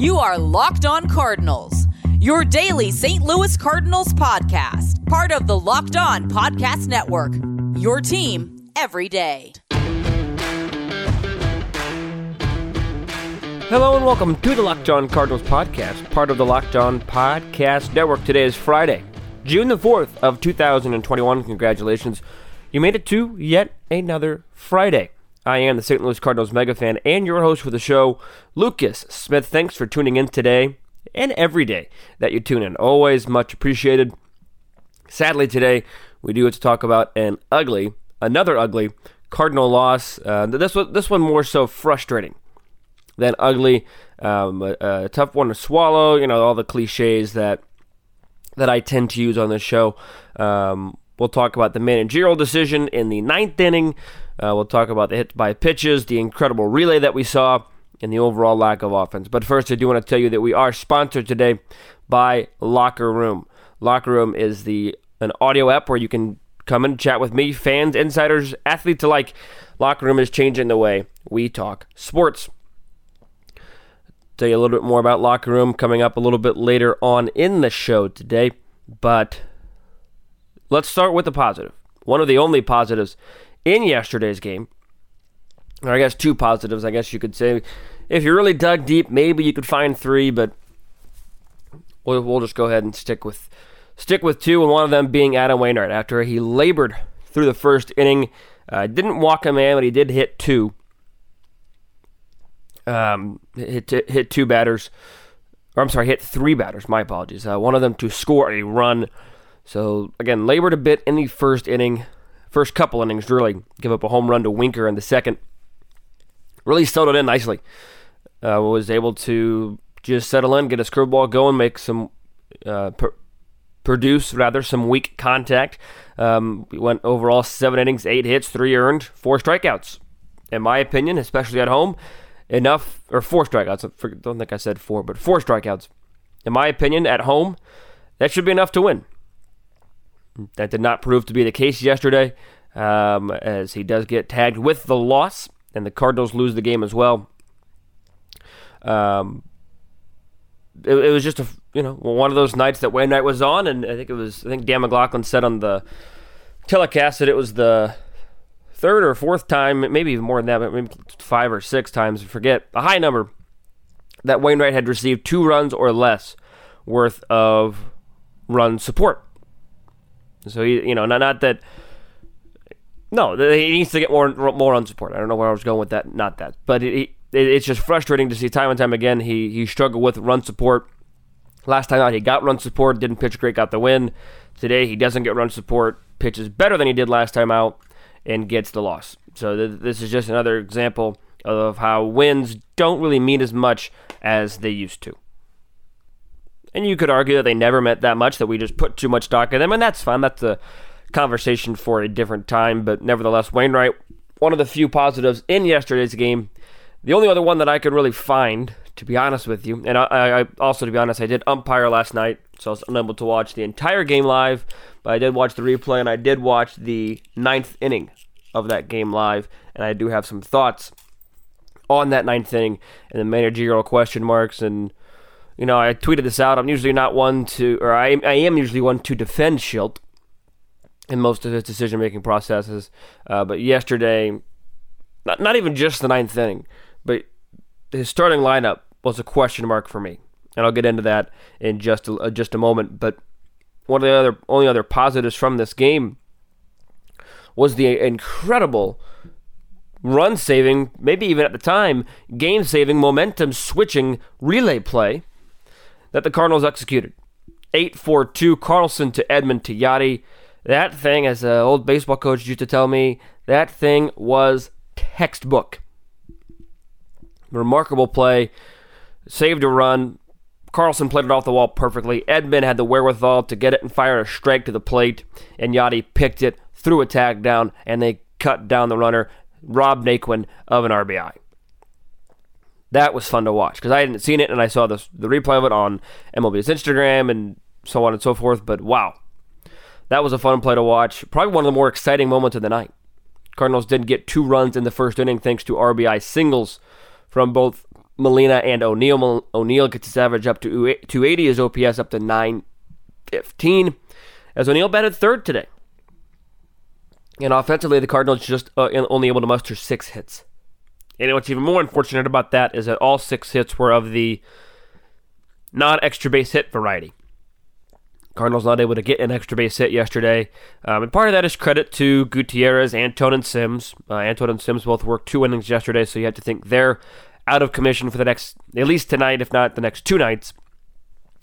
You are Locked On Cardinals, your daily St. Louis Cardinals podcast, part of the Locked On Podcast Network. Your team every day. Hello and welcome to the Locked On Cardinals podcast, part of the Locked On Podcast Network. Today is Friday, June the 4th of 2021. Congratulations. You made it to yet another Friday. I am the St. Louis Cardinals mega fan and your host for the show, Lucas Smith. Thanks for tuning in today and every day that you tune in. Always much appreciated. Sadly, today we do have to talk about an ugly, another ugly Cardinal loss. Uh, this one, this one more so frustrating than ugly. Um, a, a, tough one to swallow. You know all the cliches that that I tend to use on this show. Um, we'll talk about the managerial decision in the ninth inning. Uh, we'll talk about the hit by pitches, the incredible relay that we saw, and the overall lack of offense. But first, I do want to tell you that we are sponsored today by Locker Room. Locker Room is the an audio app where you can come and chat with me, fans, insiders, athletes alike. Locker Room is changing the way we talk sports. Tell you a little bit more about Locker Room coming up a little bit later on in the show today. But let's start with the positive. One of the only positives in yesterday's game. Or I guess two positives, I guess you could say. If you really dug deep, maybe you could find three, but we'll, we'll just go ahead and stick with stick with two, and one of them being Adam Wainwright. After he labored through the first inning, uh, didn't walk a man, but he did hit two. Um, hit hit two batters, or I'm sorry, hit three batters. My apologies. Uh, one of them to score a run. So again, labored a bit in the first inning first couple innings, really. Give up a home run to Winker in the second. Really settled in nicely. Uh, was able to just settle in, get a screwball going, make some, uh, pr- produce rather some weak contact. Um, we went overall seven innings, eight hits, three earned, four strikeouts. In my opinion, especially at home, enough or four strikeouts. I don't think I said four, but four strikeouts. In my opinion, at home, that should be enough to win. That did not prove to be the case yesterday, um, as he does get tagged with the loss, and the Cardinals lose the game as well. Um, it, it, was just a you know one of those nights that Wainwright was on, and I think it was I think Dan McLaughlin said on the telecast that it was the third or fourth time, maybe even more than that, but maybe five or six times, I forget a high number that Wainwright had received two runs or less worth of run support. So he, you know, not not that. No, he needs to get more more on support. I don't know where I was going with that. Not that, but it, it, it's just frustrating to see time and time again he he struggled with run support. Last time out, he got run support, didn't pitch great, got the win. Today, he doesn't get run support, pitches better than he did last time out, and gets the loss. So th- this is just another example of how wins don't really mean as much as they used to. And you could argue that they never meant that much, that we just put too much stock in them, and that's fine. That's a conversation for a different time. But nevertheless, Wainwright, one of the few positives in yesterday's game. The only other one that I could really find, to be honest with you, and I, I also, to be honest, I did umpire last night, so I was unable to watch the entire game live, but I did watch the replay, and I did watch the ninth inning of that game live, and I do have some thoughts on that ninth inning and the managerial question marks and you know, I tweeted this out. I'm usually not one to, or I, I am usually one to defend Shildt in most of his decision making processes. Uh, but yesterday, not, not even just the ninth inning, but his starting lineup was a question mark for me. And I'll get into that in just a, just a moment. But one of the other only other positives from this game was the incredible run saving, maybe even at the time, game saving, momentum switching relay play that the Cardinals executed. 8 4 2, Carlson to Edman to Yadi. That thing, as an old baseball coach used to tell me, that thing was textbook. Remarkable play. Saved a run. Carlson played it off the wall perfectly. Edman had the wherewithal to get it and fire a strike to the plate, and Yadi picked it, threw a tag down, and they cut down the runner, Rob Naquin of an RBI that was fun to watch because I hadn't seen it and I saw the the replay of it on MLB's Instagram and so on and so forth. But wow, that was a fun play to watch. Probably one of the more exciting moments of the night. Cardinals did get two runs in the first inning thanks to RBI singles from both Molina and O'Neill. O'Neill gets his average up to 280, his OPS up to 915. As O'Neill batted third today. And offensively, the Cardinals just uh, only able to muster six hits. And what's even more unfortunate about that is that all six hits were of the non extra base hit variety. Cardinals not able to get an extra base hit yesterday. Um, and part of that is credit to Gutierrez, Antone, and Sims. Uh, Antone and Sims both worked two innings yesterday, so you have to think they're out of commission for the next, at least tonight, if not the next two nights.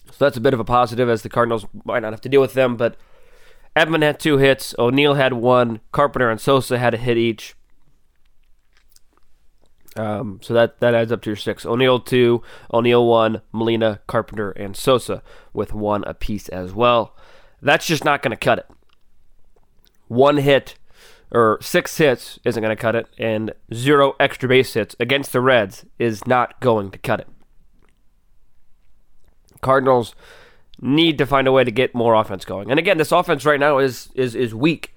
So that's a bit of a positive as the Cardinals might not have to deal with them. But Edman had two hits, O'Neill had one, Carpenter and Sosa had a hit each. Um, so that, that adds up to your six. O'Neill two, O'Neill one, Molina, Carpenter, and Sosa with one apiece as well. That's just not going to cut it. One hit or six hits isn't going to cut it, and zero extra base hits against the Reds is not going to cut it. Cardinals need to find a way to get more offense going. And again, this offense right now is is is weak.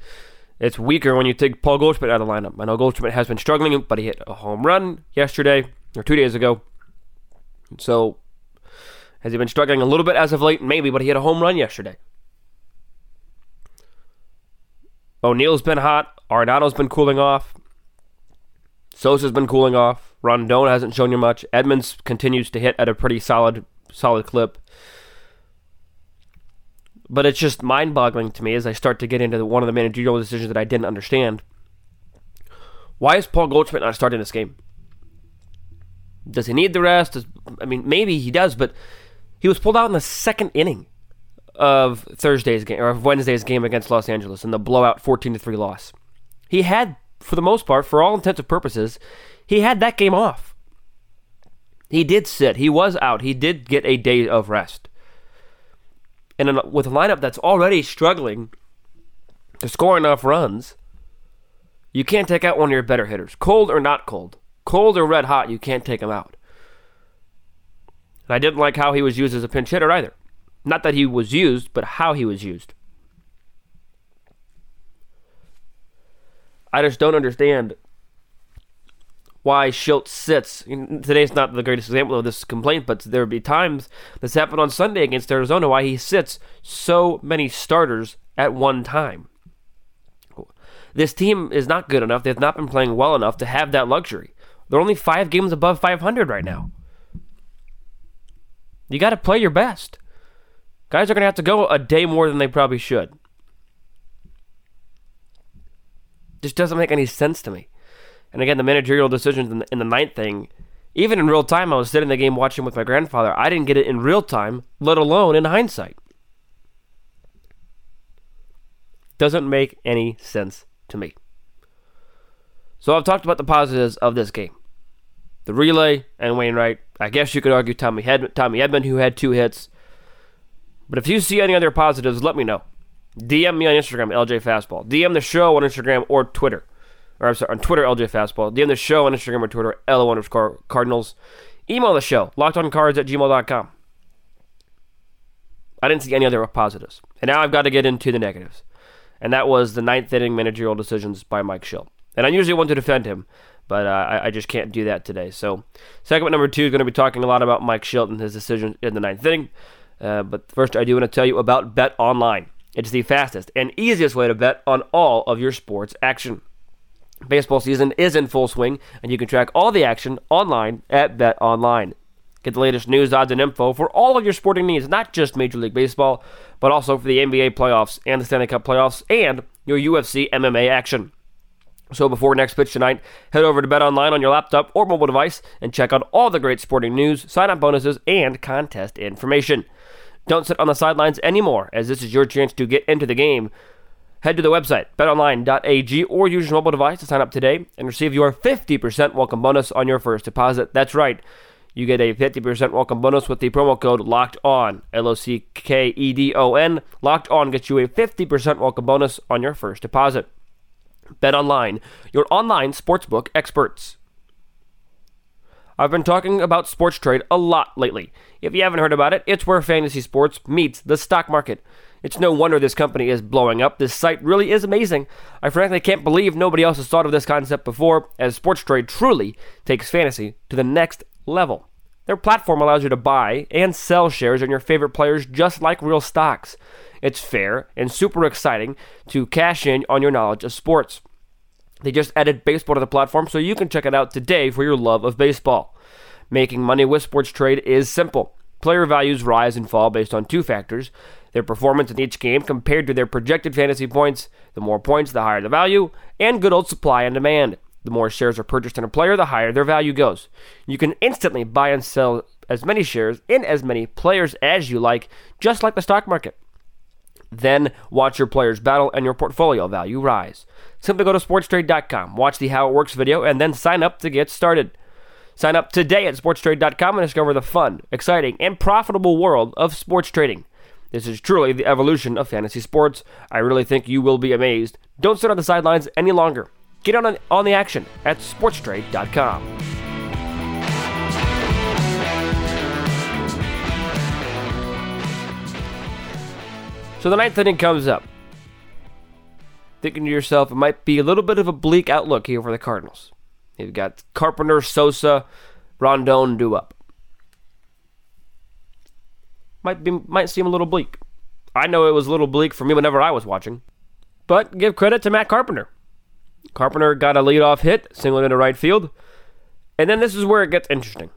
It's weaker when you take Paul Goldschmidt out of the lineup. I know Goldschmidt has been struggling, but he hit a home run yesterday or two days ago. So has he been struggling a little bit as of late? Maybe, but he hit a home run yesterday. O'Neill's been hot. Arenado's been cooling off. Sosa's been cooling off. Rondon hasn't shown you much. Edmonds continues to hit at a pretty solid solid clip. But it's just mind boggling to me as I start to get into the, one of the managerial decisions that I didn't understand. Why is Paul Goldschmidt not starting this game? Does he need the rest? Does, I mean, maybe he does, but he was pulled out in the second inning of Thursday's game or of Wednesday's game against Los Angeles in the blowout 14 to 3 loss. He had, for the most part, for all intents and purposes, he had that game off. He did sit. He was out. He did get a day of rest and with a lineup that's already struggling to score enough runs, you can't take out one of your better hitters, cold or not cold, cold or red hot. You can't take him out. And I didn't like how he was used as a pinch hitter either. Not that he was used, but how he was used. I just don't understand why Shildt sits. Today's not the greatest example of this complaint, but there would be times this happened on Sunday against Arizona why he sits so many starters at one time. This team is not good enough. They've not been playing well enough to have that luxury. They're only five games above 500 right now. You got to play your best. Guys are going to have to go a day more than they probably should. Just doesn't make any sense to me. And again, the managerial decisions in the, in the ninth thing, even in real time, I was sitting in the game watching with my grandfather. I didn't get it in real time, let alone in hindsight. Doesn't make any sense to me. So I've talked about the positives of this game. The relay and Wainwright. I guess you could argue Tommy, Hed- Tommy Edman, who had two hits. But if you see any other positives, let me know. DM me on Instagram, LJ Fastball. DM the show on Instagram or Twitter or I'm sorry, on Twitter, LJ Fastball. DM the show on Instagram or Twitter, LO underscore Cardinals. Email the show, lockedoncards at gmail.com. I didn't see any other positives. And now I've got to get into the negatives. And that was the ninth inning managerial decisions by Mike Shildt. And I usually want to defend him, but uh, I, I, just can't do that today. So, segment number two is going to be talking a lot about Mike Shildt and his decision in the ninth inning. Uh, but first, I do want to tell you about Bet Online. It's the fastest and easiest way to bet on all of your sports action. Baseball season is in full swing, and you can track all the action online at Bet Online. Get the latest news, odds, and info for all of your sporting needs, not just Major League Baseball, but also for the NBA playoffs and the Stanley Cup playoffs and your UFC MMA action. So before next pitch tonight, head over to Bet Online on your laptop or mobile device and check out all the great sporting news, sign-up bonuses, and contest information. Don't sit on the sidelines anymore, as this is your chance to get into the game Head to the website, betonline.ag, or use your mobile device to sign up today and receive your 50% welcome bonus on your first deposit. That's right. You get a 50% welcome bonus with the promo code LOCKED ON. L O C K E D O N. Locked On gets you a 50% welcome bonus on your first deposit. Bet Online, your online sportsbook experts. I've been talking about sports trade a lot lately. If you haven't heard about it, it's where fantasy sports meets the stock market. It's no wonder this company is blowing up. This site really is amazing. I frankly can't believe nobody else has thought of this concept before, as sports trade truly takes fantasy to the next level. Their platform allows you to buy and sell shares in your favorite players just like real stocks. It's fair and super exciting to cash in on your knowledge of sports. They just added baseball to the platform so you can check it out today for your love of baseball. Making money with sports trade is simple. Player values rise and fall based on two factors their performance in each game compared to their projected fantasy points. The more points, the higher the value, and good old supply and demand. The more shares are purchased in a player, the higher their value goes. You can instantly buy and sell as many shares in as many players as you like, just like the stock market. Then watch your players battle and your portfolio value rise. Simply go to sportstrade.com, watch the How It Works video, and then sign up to get started. Sign up today at sportstrade.com and discover the fun, exciting, and profitable world of sports trading. This is truly the evolution of fantasy sports. I really think you will be amazed. Don't sit on the sidelines any longer. Get on, on the action at sportstrade.com. So the ninth inning comes up. Thinking to yourself, it might be a little bit of a bleak outlook here for the Cardinals. You've got Carpenter, Sosa, Rondon due up. Might be might seem a little bleak. I know it was a little bleak for me whenever I was watching. But give credit to Matt Carpenter. Carpenter got a leadoff hit, singled into right field. And then this is where it gets interesting.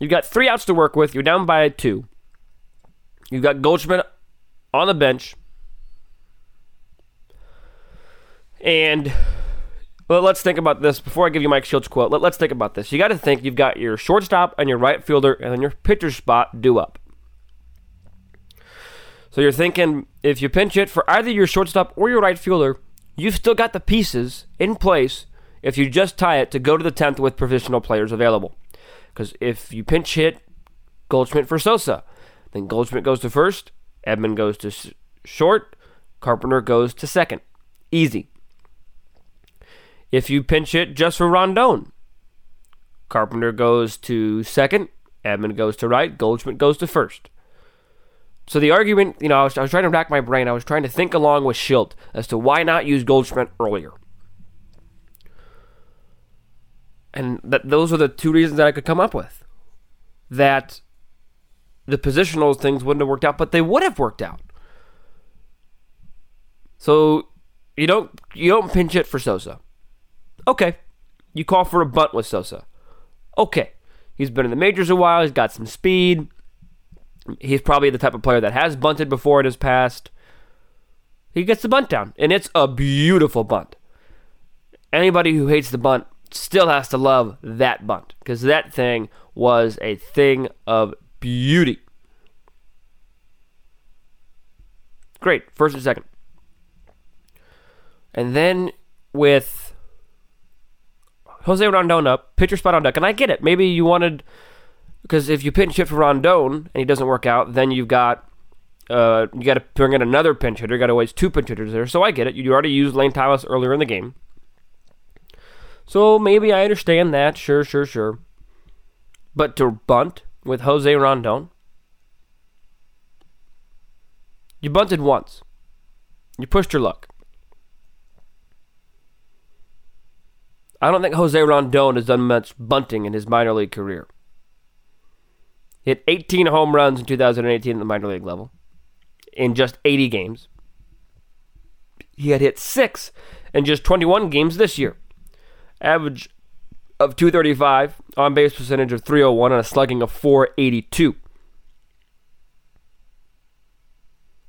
You've got three outs to work with. You're down by two. You've got Goldschmidt on the bench. And well, let's think about this before I give you Mike Shildt quote. Let, us think about this. You got to think you've got your shortstop and your right fielder, and then your pitcher spot due up. So you're thinking if you pinch it for either your shortstop or your right fielder, you've still got the pieces in place if you just tie it to go to the 10th with professional players available. Because if you pinch hit Goldschmidt for Sosa, then Goldschmidt goes to first, Edman goes to short, Carpenter goes to second. Easy. If you pinch hit just for Rondon, Carpenter goes to second, Edman goes to right, Goldschmidt goes to first. So the argument, you know, I was, I was trying to rack my brain. I was trying to think along with Shildt as to why not use Goldschmidt earlier. And that those are the two reasons that I could come up with. That the positional things wouldn't have worked out, but they would have worked out. So you don't you don't pinch it for Sosa. Okay. You call for a bunt with Sosa. Okay. He's been in the majors a while, he's got some speed. He's probably the type of player that has bunted before in his past. He gets the bunt down, and it's a beautiful bunt. Anybody who hates the bunt still has to love that bunt because that thing was a thing of beauty. Great, first and second. And then with Jose Rondon up, pitcher spot on deck, and I get it. Maybe you wanted because if you pinch hit for Rondon and he doesn't work out, then you've got uh, you got to bring in another pinch hitter. You got to waste two pinch hitters there. So I get it. You already used Lane Thomas earlier in the game. So maybe I understand that. Sure, sure, sure. But to bunt with Jose Rondon, you bunted once. You pushed your luck. I don't think Jose Rondon has done much bunting in his minor league career. Hit 18 home runs in 2018 at the minor league level in just 80 games. He had hit six in just 21 games this year. Average of 235, on base percentage of 301, and a slugging of 482.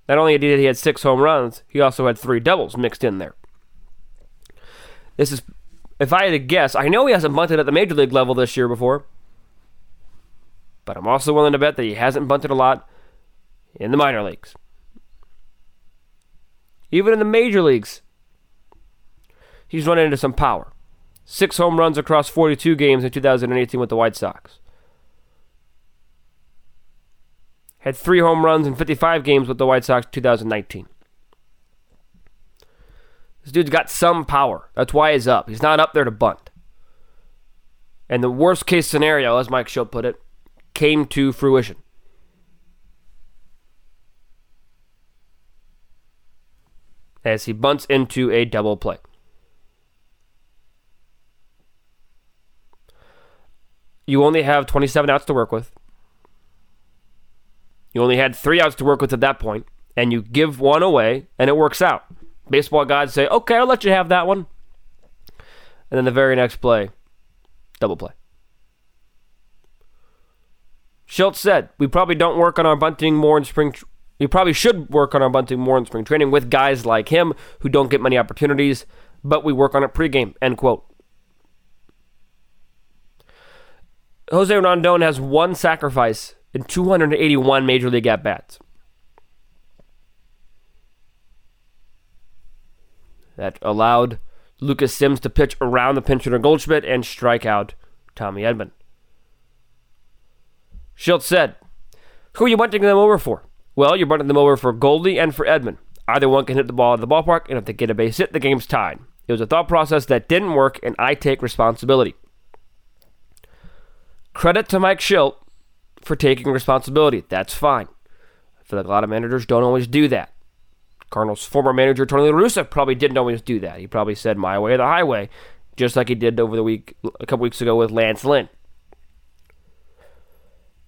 Not only did he had six home runs, he also had three doubles mixed in there. This is, if I had to guess, I know he hasn't bunted at the major league level this year before but I'm also willing to bet that he hasn't bunted a lot in the minor leagues. Even in the major leagues, he's run into some power. Six home runs across 42 games in 2018 with the White Sox. Had three home runs in 55 games with the White Sox 2019. This dude's got some power. That's why he's up. He's not up there to bunt. And the worst case scenario, as Mike Shildt put it, came to fruition. As he bunts into a double play. you only have 27 outs to work with. You only had three outs to work with at that point, and you give one away, and it works out. Baseball gods say, okay, I'll let you have that one. And then the very next play, double play. Shildt said, we probably don't work on our bunting more in spring. We probably should work on our bunting more in spring training with guys like him who don't get many opportunities, but we work on it pregame. End quote. Jose Rondon has one sacrifice in 281 major league at bats. That allowed Lucas Sims to pitch around the pinch hitter Goldschmidt and strike out Tommy Edman. Shildt said, Who are you bunting them over for? Well, you're bunting them over for Goldie and for Edman. Either one can hit the ball at the ballpark, and if they get a base hit, the game's tied. It was a thought process that didn't work, and I take responsibility. Credit to Mike Shildt for taking responsibility. That's fine. I feel like a lot of managers don't always do that. Cardinals' former manager Tony La Russa probably didn't always do that. He probably said "my way or the highway," just like he did over the week a couple weeks ago with Lance Lynn.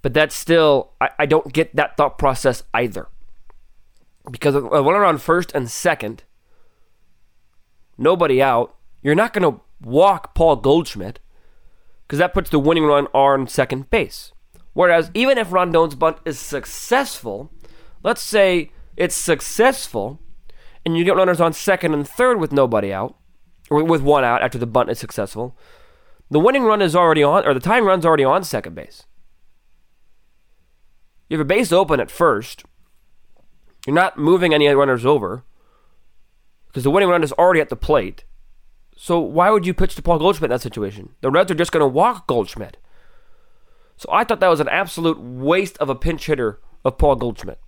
But that's still, I, I don't get that thought process either. Because of uh, one around first and second, nobody out, you're not going to walk Paul Goldschmidt because that puts the winning run on second base. Whereas even if Rondon's bunt is successful, let's say it's successful, and you get runners on second and third with nobody out, or with one out after the bunt is successful, the winning run is already on, or the time run's already on second base. You have a base open at first. You're not moving any runners over because the winning run is already at the plate. So why would you pitch to Paul Goldschmidt in that situation? The Reds are just going to walk Goldschmidt. So I thought that was an absolute waste of a pinch hitter of Paul Goldschmidt.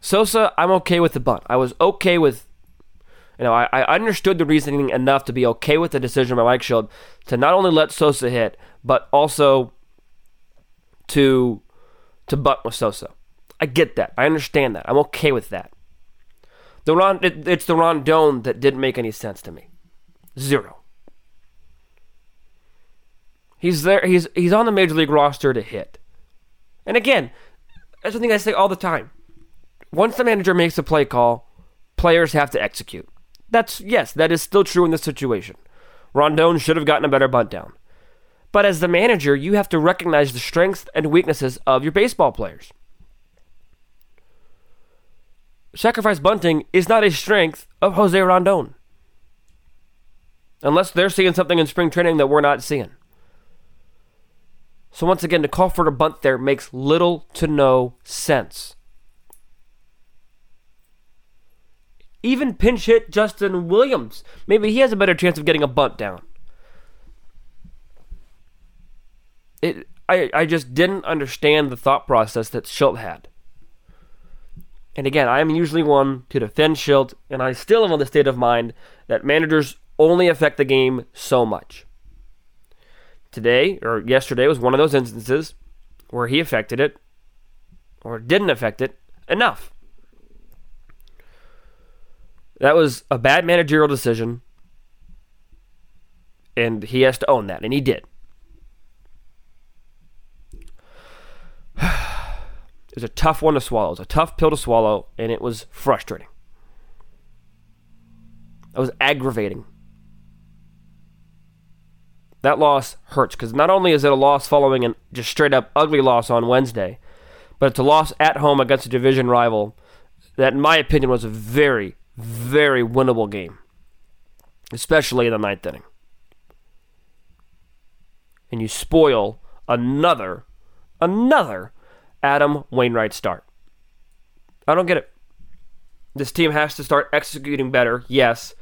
Sosa, I'm okay with the bunt. I was okay with, you know, I, I understood the reasoning enough to be okay with the decision by Mike Shildt to not only let Sosa hit, but also to to bunt with Sosa. I get that. I understand that. I'm okay with that. The Ron, it, it's the Rondon that didn't make any sense to me. Zero. He's there. He's he's on the major league roster to hit. And again, that's something I say all the time. Once the manager makes a play call, players have to execute. That's yes, that is still true in this situation. Rondon should have gotten a better bunt down. But as the manager, you have to recognize the strengths and weaknesses of your baseball players. Sacrifice bunting is not a strength of Jose Rondon. Unless they're seeing something in spring training that we're not seeing. So, once again, to call for a bunt there makes little to no sense. Even pinch hit Justin Williams. Maybe he has a better chance of getting a bunt down. It, I, I just didn't understand the thought process that Shildt had. And again, I am usually one to defend Shildt, and I still am on the state of mind that managers only affect the game so much. Today, or yesterday, was one of those instances where he affected it, or didn't affect it enough. That was a bad managerial decision, and he has to own that, and he did. It was a tough one to swallow. It was a tough pill to swallow, and it was frustrating. It was aggravating. That loss hurts because not only is it a loss following a just straight up ugly loss on Wednesday, but it's a loss at home against a division rival that, in my opinion, was a very, very winnable game, especially in the ninth inning. And you spoil another, another Adam Wainwright start. I don't get it. This team has to start executing better, yes,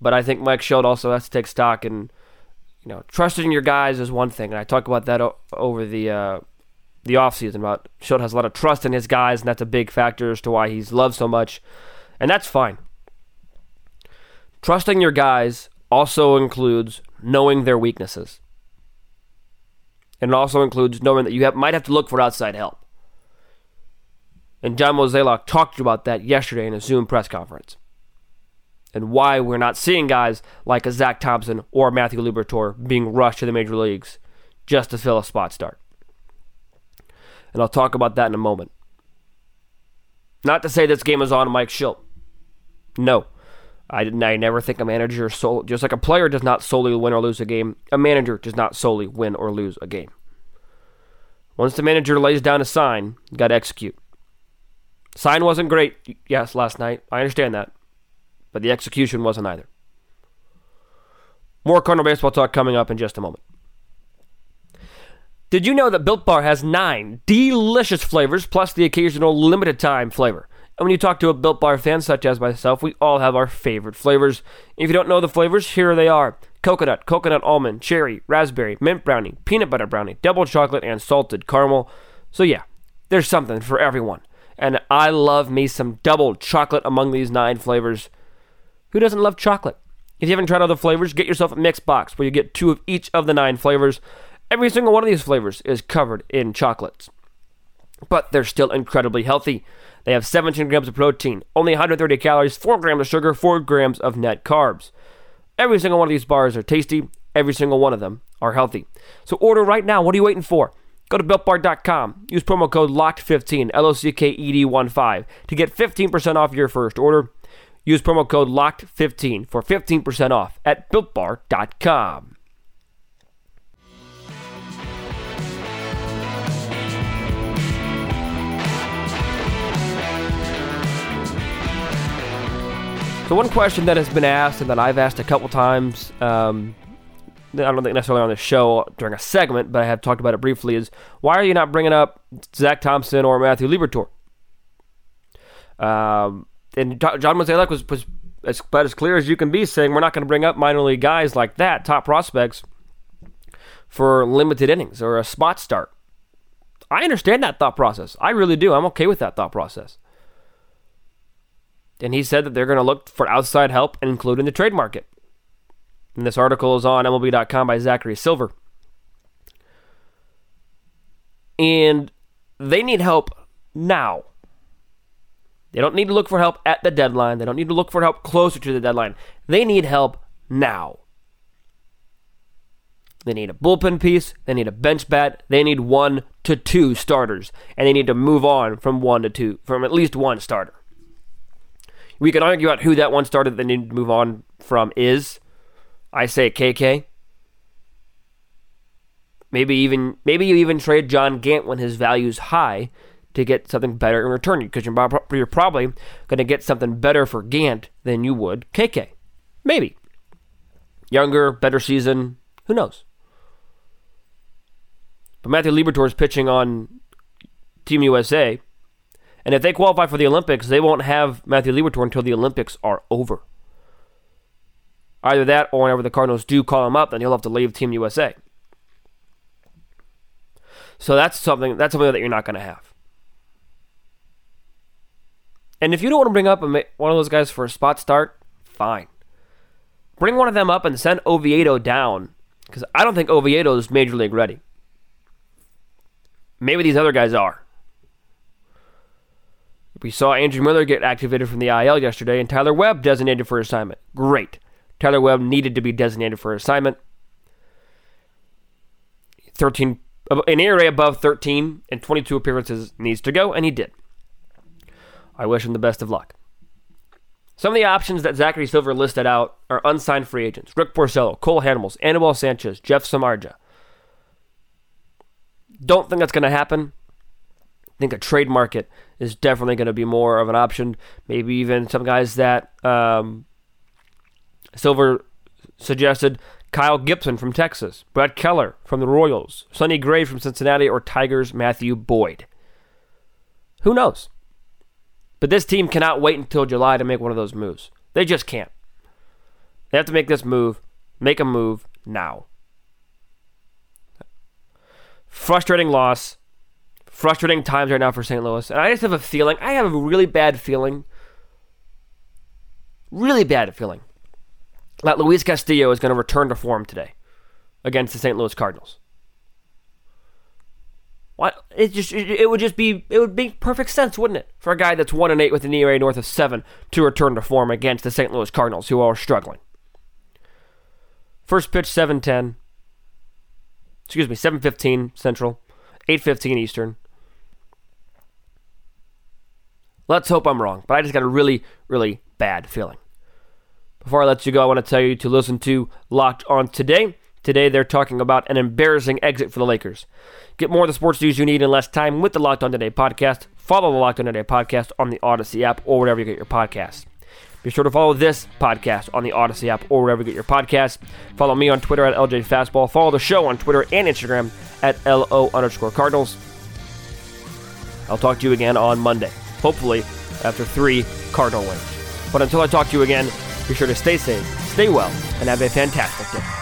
but I think Mike Shildt also has to take stock and you know trusting your guys is one thing, and I talk about that o- over the uh, the offseason about Shildt has a lot of trust in his guys, and that's a big factor as to why he's loved so much, and that's fine. Trusting your guys also includes knowing their weaknesses. And it also includes knowing that you have, might have to look for outside help. And John Mozeliak talked about that yesterday in a Zoom press conference. and why we're not seeing guys like a Zach Thompson or Matthew Liberatore being rushed to the major leagues just to fill a spot start. And I'll talk about that in a moment. Not to say this game is on Mike Shildt. No. I, I never think a manager, so, just like a player does not solely win or lose a game, a manager does not solely win or lose a game. Once the manager lays down a sign, you got to execute. Sign wasn't great, yes, last night. I understand that. But the execution wasn't either. More Cardinal baseball talk coming up in just a moment. Did you know that Built Bar has nine delicious flavors plus the occasional limited time flavor? And when you talk to a Built Bar fan such as myself, we all have our favorite flavors. If you don't know the flavors, here they are coconut, coconut almond, cherry, raspberry, mint brownie, peanut butter brownie, double chocolate, and salted caramel. So, yeah, there's something for everyone. And I love me some double chocolate among these nine flavors. Who doesn't love chocolate? If you haven't tried other flavors, get yourself a mix box where you get two of each of the nine flavors. Every single one of these flavors is covered in chocolates. But they're still incredibly healthy. They have 17 grams of protein, only 130 calories, 4 grams of sugar, 4 grams of net carbs. Every single one of these bars are tasty. Every single one of them are healthy. So order right now. What are you waiting for? Go to builtbar.com. Use promo code LOCKED15, L O C K E D 1 5, to get 15% off your first order. Use promo code LOCKED15 for 15% off at builtbar.com. So one question that has been asked and that I've asked a couple times, um, I don't think necessarily on the show during a segment, but I have talked about it briefly, is why are you not bringing up Zach Thompson or Matthew Liberatore? Um, and John Mozeliak was, was as, about as clear as you can be, saying we're not going to bring up minor league guys like that, top prospects, for limited innings or a spot start. I understand that thought process. I really do. I'm okay with that thought process. And he said that they're going to look for outside help, including the trade market. And this article is on MLB.com by Zachary Silver. And they need help now. They don't need to look for help at the deadline. They don't need to look for help closer to the deadline. They need help now. They need a bullpen piece. They need a bench bat. They need one to two starters. And they need to move on from one to two, from at least one starter. We can argue about who that one starter that they need to move on from is. I say KK. Maybe even maybe you even trade John Gant when his value's high to get something better in return because you're, you're probably going to get something better for Gant than you would KK. Maybe. Younger, better season, who knows? But Matthew Liberatore is pitching on Team USA and if they qualify for the Olympics, they won't have Matthew Liberatore until the Olympics are over. Either that, or whenever the Cardinals do call him up, then he'll have to leave Team USA. So that's something that's something that you're not going to have. And if you don't want to bring up one of those guys for a spot start, fine. Bring one of them up and send Oviedo down because I don't think Oviedo is major league ready. Maybe these other guys are. We saw Andrew Miller get activated from the IL yesterday and Tyler Webb designated for assignment. Great. Tyler Webb needed to be designated for assignment. 13 an ERA above 13 and 22 appearances needs to go, and he did. I wish him the best of luck. Some of the options that Zachary Silver listed out are unsigned free agents Rick Porcello, Cole Hamels, Anibal Sanchez, Jeff Samardzija. Don't think that's going to happen. I think a trade market is definitely going to be more of an option. Maybe even some guys that um, Silver suggested Kyle Gibson from Texas, Brett Keller from the Royals, Sonny Gray from Cincinnati, or Tigers Matthew Boyd. Who knows? But this team cannot wait until July to make one of those moves. They just can't. They have to make this move, make a move now. Frustrating loss frustrating times right now for St. Louis. And I just have a feeling, I have a really bad feeling, really bad feeling, that Luis Castillo is going to return to form today against the St. Louis Cardinals. What? it just it, would just be it would make perfect sense, wouldn't it, for a guy that's one and eight with an ERA north of seven to return to form against the St. Louis Cardinals, who are struggling. First pitch, seven ten. Excuse me, seven fifteen Central, eight fifteen Eastern. Let's hope I'm wrong, but I just got a really, really bad feeling. Before I let you go, I want to tell you to listen to Locked On Today. Today, they're talking about an embarrassing exit for the Lakers. Get more of the sports news you need in less time with the Locked On Today podcast. Follow the Locked On Today podcast on the Odyssey app or wherever you get your podcasts. Be sure to follow this podcast on the Odyssey app or wherever you get your podcasts. Follow me on Twitter at LJ Fastball. Follow the show on Twitter and Instagram at LO underscore Cardinals. I'll talk to you again on Monday, hopefully after three Cardinal wins. But until I talk to you again, be sure to stay safe, stay well, and have a fantastic day.